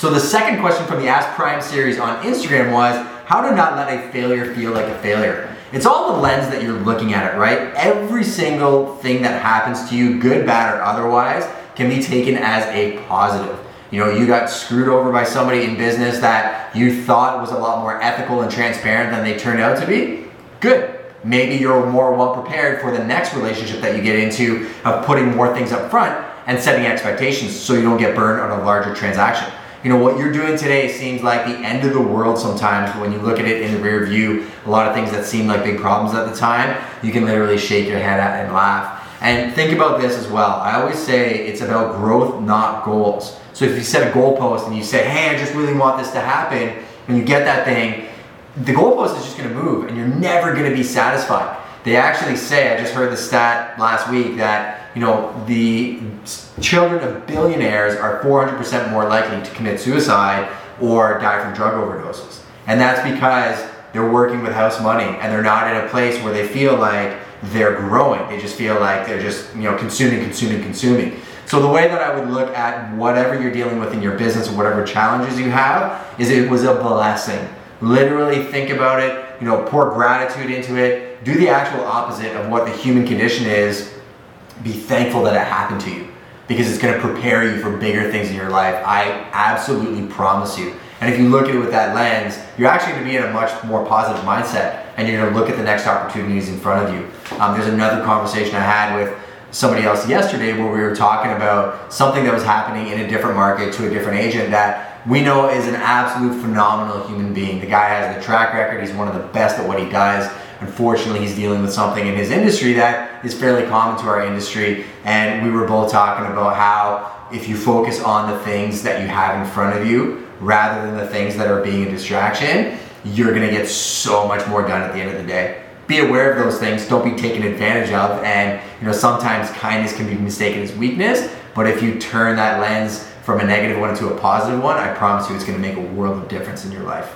So the second question from the Ask Prime series on Instagram was how to not let a failure feel like a failure. It's all the lens that you're looking at it, right? Every single thing that happens to you, good, bad, or otherwise, can be taken as a positive. You know, you got screwed over by somebody in business that you thought was a lot more ethical and transparent than they turned out to be. Good. Maybe you're more well prepared for the next relationship that you get into of putting more things up front and setting expectations so you don't get burned on a larger transaction you know what you're doing today seems like the end of the world sometimes But when you look at it in the rear view a lot of things that seem like big problems at the time you can literally shake your head at and laugh. And think about this as well. I always say it's about growth not goals. So if you set a goalpost and you say hey i just really want this to happen and you get that thing the goalpost is just going to move and you're never going to be satisfied. They actually say i just heard the stat last week that you know, the children of billionaires are 400% more likely to commit suicide or die from drug overdoses. And that's because they're working with house money and they're not in a place where they feel like they're growing. They just feel like they're just, you know, consuming, consuming, consuming. So the way that I would look at whatever you're dealing with in your business or whatever challenges you have is it was a blessing. Literally think about it, you know, pour gratitude into it, do the actual opposite of what the human condition is be thankful that it happened to you because it's going to prepare you for bigger things in your life. I absolutely promise you. And if you look at it with that lens, you're actually going to be in a much more positive mindset and you're going to look at the next opportunities in front of you. Um, there's another conversation I had with somebody else yesterday where we were talking about something that was happening in a different market to a different agent that we know is an absolute phenomenal human being. The guy has the track record, he's one of the best at what he does. Unfortunately, he's dealing with something in his industry that is fairly common to our industry. And we were both talking about how if you focus on the things that you have in front of you rather than the things that are being a distraction, you're gonna get so much more done at the end of the day. Be aware of those things, don't be taken advantage of, and you know, sometimes kindness can be mistaken as weakness, but if you turn that lens from a negative one to a positive one, I promise you it's gonna make a world of difference in your life.